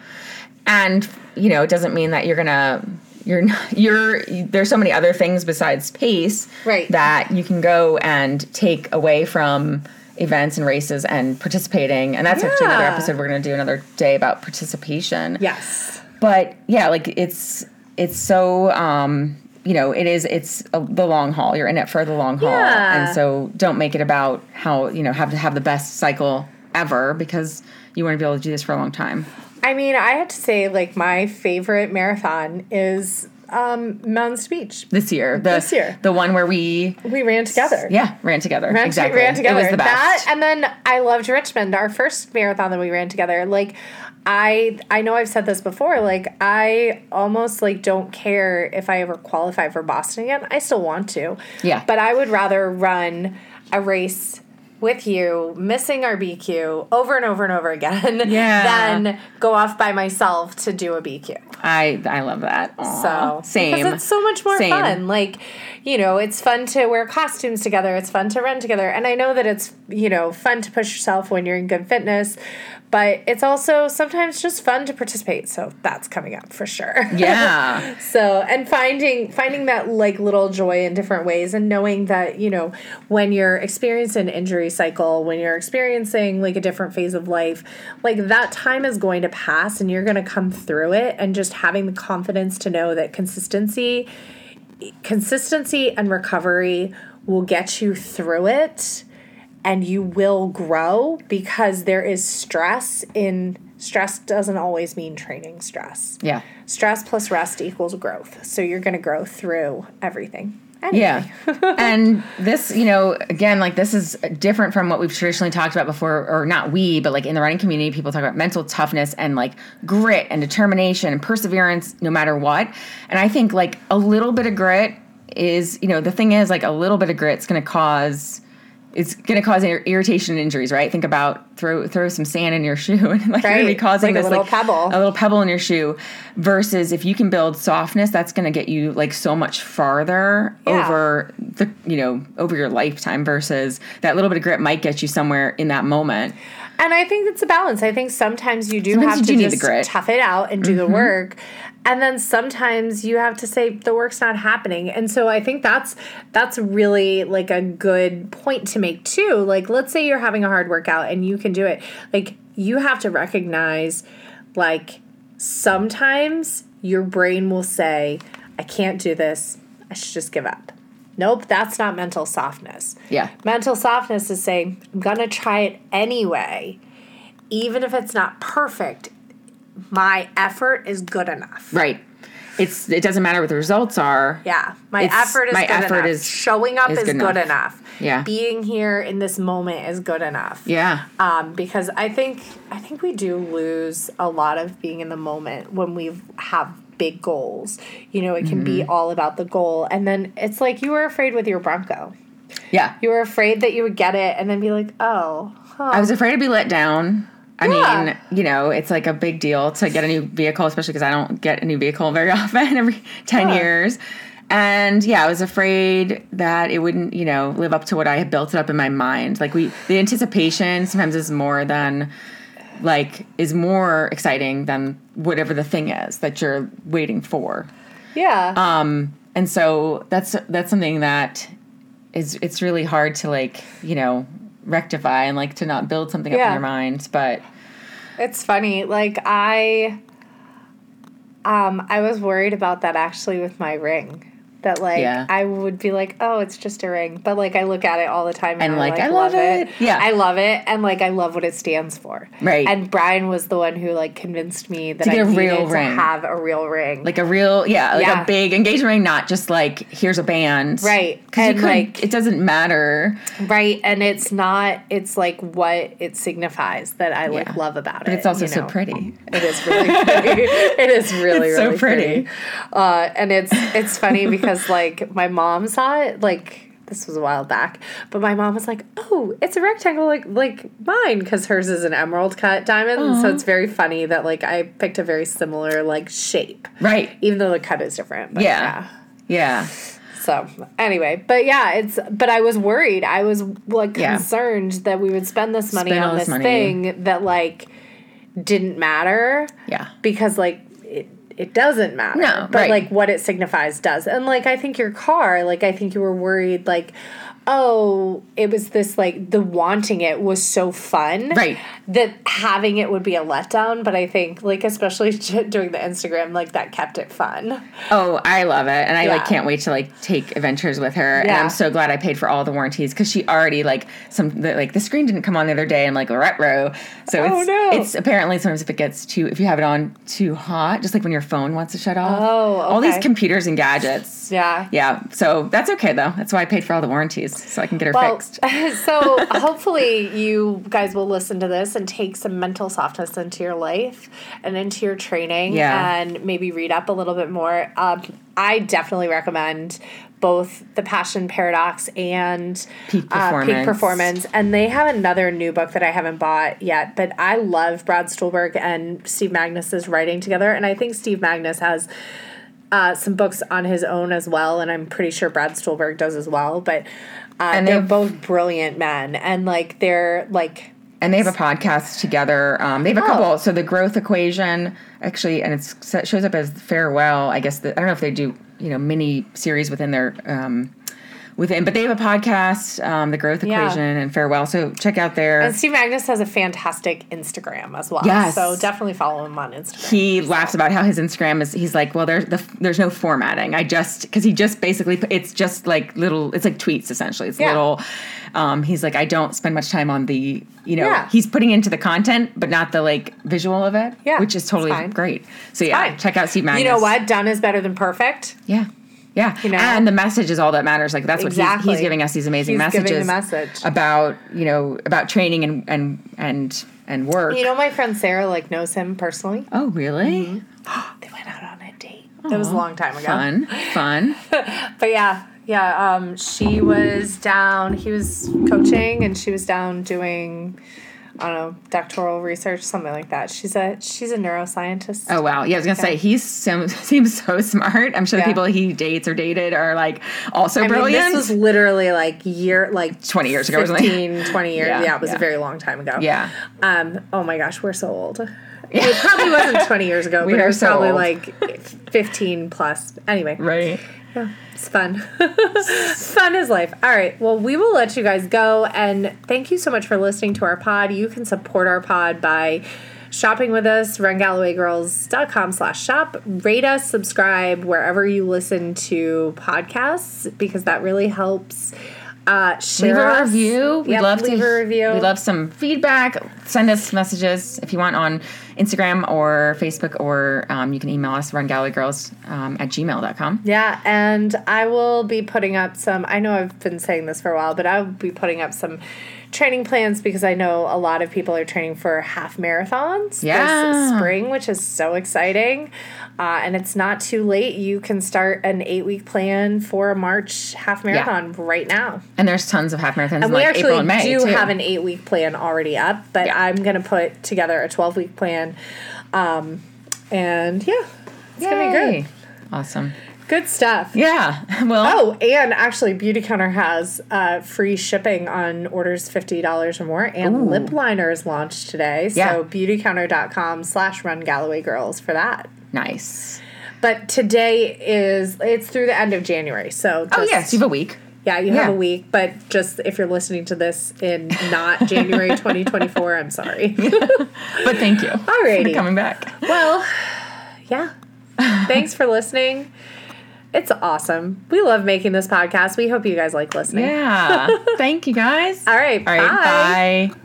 And, you know, it doesn't mean that you're going to you're not, you're there's so many other things besides pace Right. that you can go and take away from events and races and participating. And that's actually another episode we're going to do another day about participation. Yes. But yeah, like it's it's so um you know, it is it's a, the long haul. You're in it for the long haul. Yeah. And so don't make it about how, you know, have to have the best cycle ever because you want to be able to do this for a long time. I mean, I have to say, like, my favorite marathon is um, Mountains Beach. this year. The, This year. The one where we, We ran together. yeah, ran together. Ran, exactly. ran together. It was the best. That and then I loved Richmond, our first marathon that we ran together. Like I I know I've said this before, like I almost like don't care if I ever qualify for Boston again. I still want to. Yeah. But I would rather run a race with you, missing our BQ over and over and over again Yeah. than go off by myself to do a BQ. I I love that. Aw, So same. because it's so much more Same. fun. Like, you know, it's fun to wear costumes together. It's fun to run together, and I know that it's you know fun to push yourself when you're in good fitness, but it's also sometimes just fun to participate. So that's coming up for sure. Yeah. So and finding finding that like little joy in different ways and knowing that, you know, when you're experiencing an injury cycle, when you're experiencing like a different phase of life, like that time is going to pass and you're going to come through it and just having the confidence to know that consistency consistency and recovery will get you through it and you will grow because there is stress in stress doesn't always mean training stress Yeah. stress plus rest equals growth. So you're going to grow through everything. Anyway. Yeah. and this, you know, again, like this is different from what we've traditionally talked about before, or not we, but like in the running community, people talk about mental toughness and like grit and determination and perseverance no matter what. And I think like a little bit of grit is, you know, the thing is like a little bit of grit's going to cause. It's going to cause ir- irritation and injuries, right? Think about throw throw some sand in your shoe and like you're going to be Right. causing Like a this little like pebble. a little pebble in your shoe versus if you can build softness that's going to get you like so much farther Yeah. over the you know over your lifetime versus that little bit of grit might get you somewhere in that moment And I think it's a balance. I think sometimes you do Sometimes have you to do just. Mm-hmm. tough it out and do the work. And then sometimes you have to say the work's not happening. And so I think that's that's really like a good point to make too. Like let's say you're having a hard workout and you can do it. Like you have to recognize like sometimes your brain will say, I can't do this. I should just give up. Nope, that's not mental softness. Yeah. Mental softness is saying, I'm going to try it anyway. Even if it's not perfect, my effort is good enough. right it's it doesn't matter what the results are Yeah, my It's- effort is my good effort enough. is- Showing up is is, good good, enough. enough. Yeah. being here in this moment is good enough. yeah um, because I think I think we do lose a lot of being in the moment when we have big goals. You know, it can be Mm-hmm. all about the goal, and then it's like you were afraid with your Bronco. yeah You were afraid that you would get it, and then be like, oh, huh. i was afraid to be let down I Yeah. mean, you know, it's like a big deal to get a new vehicle, especially because I don't get a new vehicle very often every 10 Yeah. years. And yeah, I was afraid that it wouldn't, you know, live up to what I had built it up in my mind. Like we, the anticipation sometimes is more than, like, is more exciting than whatever the thing is that you're waiting for. yeah. Um, and so that's that's something that is it's really hard to like, you know, rectify and like to not build something up in Yeah. your mind. But It's funny. Like I um I was worried about that actually with my ring. That like Yeah. I would be like, oh, it's just a ring, but like I look at it all the time and, And, I, like, like, I love it. Yeah. I love it, and like I love what it stands for. Right. And Brian was the one who like convinced me that To I get a needed real to ring. have a real ring. like a real yeah like Yeah. a big engagement ring not just like here's a band Right. because like- it doesn't matter right, and it's not. It's like what it signifies that I like Yeah. love about it. but it's also so know? pretty It is really pretty. it is really It's so pretty. pretty. Uh, and it's it's funny because like my mom saw it like this was a while back, but my mom was like, "Oh, it's a rectangle like like mine because hers is an emerald cut diamond, so it's very funny that like I picked a very similar like shape, right even though the cut is different." But Yeah. yeah So anyway, but yeah, it's but I was worried. I was like Yeah. concerned that we would spend this money Spend on this this money. thing that like didn't matter Yeah. because like it doesn't matter. No, but right. like what it signifies does. And like I think your car, like I think you were worried like oh, it was this like the wanting it was so fun. Right. That having it would be a letdown, but I think like especially doing the Instagram like that kept it fun. Oh, I love it, and I like can't wait to like take adventures with her. And I'm so glad I paid for all the warranties because she already like some the, like the screen didn't come on the other day. and like a retro, so Oh, it's no. it's apparently sometimes if it gets too if you have it on too hot, just like when your phone wants to shut off. Oh, all these computers and gadgets. Yeah. Yeah, so that's okay though. That's why I paid for all the warranties so I can get her Well, fixed. so hopefully you guys will listen to this and take some mental softness into your life and into your training Yeah. and maybe read up a little bit more. Um, I definitely recommend both the Passion Paradox and Peak uh, Peak Performance. Performance. And they have another new book that I haven't bought yet, but I love Brad Stulberg and Steve Magness's writing together. And I think Steve Magness has uh, some books on his own as well, and I'm pretty sure Brad Stulberg does as well. But uh, And they're both brilliant men, and like they're like and they have a podcast together. Um, they have a Oh. couple. So the growth equation actually, and it's, it shows up as farewell. I guess the, I don't know if they do you know mini series within their um, within, but they have a podcast, um, the growth Yeah. equation and farewell. So check out their. and Steve Magness has a fantastic Instagram as well. Yes. so definitely follow him on Instagram. he laughs about how his Instagram is. He's like, well, there's the, there's no formatting. I just because he just basically it's just like little. It's like tweets essentially. It's Yeah. little. Um, he's like, I don't spend much time on the you know. Yeah. He's putting into the content, but not the like visual of it. Yeah, which is totally great. So yeah, fine. check out Steve Magness. you know what? Done is better than perfect. Yeah. Yeah, know? and the message is all that matters. Like that's what Exactly. he's, he's giving us these amazing He's giving messages the message. about you know about training and and and and work. You know, my friend Sarah like knows him personally. oh, really? They went out on a date. It was a long time ago. Fun, fun. But yeah, yeah. Um, she was down. He was coaching, and she was down doing, I don't know, doctoral research, something like that. She's a she's a neuroscientist. Oh wow! Yeah, I was gonna say he so, seems so smart. I'm sure Yeah. the people he dates or dated are like also I mean, brilliant. this was literally like year, like 20 years ago or something. 15, 20 years. Yeah, Yeah, it was yeah. a very long time ago. yeah, Um. Oh my gosh, we're so old. It probably wasn't 20 years ago, We but it was so probably old. like 15 plus. Anyway, right. Yeah, it's fun. fun is life. All right. Well, we will let you guys go. And thank you so much for listening to our pod. You can support our pod by shopping with us, rungallowaygirls.com slash shop. Rate us, subscribe wherever you listen to podcasts because that really helps. Uh, share Leave a review. We'd Yep, love leave to. a review. We'd love some feedback. Send us messages if you want on Instagram or Facebook, or um, you can email us rungallowaygirls um, at gmail.com. Yeah, and I will be putting up some. I know I've been saying this for a while, but I'll be putting up some training plans because I know a lot of people are training for half marathons Yeah. this spring, which is so exciting. Uh, and it's not too late. You can start an eight week plan for a March half marathon right now. And there's tons of half marathons in And we like actually April and May do too. have an eight week plan already up, but Yeah. I'm going to put together a 12 week plan. Um, and yeah, it's going to be good. Awesome. Good stuff. Yeah. Well. Oh, and actually, Beauty Counter has uh, free shipping on orders fifty dollars or more, and lip liners launched today. So Yeah. beautycounter.com slash run Galloway Girls for that. Nice. But today is it's through the end of January. So Oh just- yes, you have a week. yeah, you have yeah. a week. But just if you're listening to this in not January 2024, I'm sorry. But thank you Alrighty. for coming back. well, yeah. Thanks for listening. It's awesome. We love making this podcast. We hope you guys like listening. Yeah. thank you guys. All right. All right. bye. bye.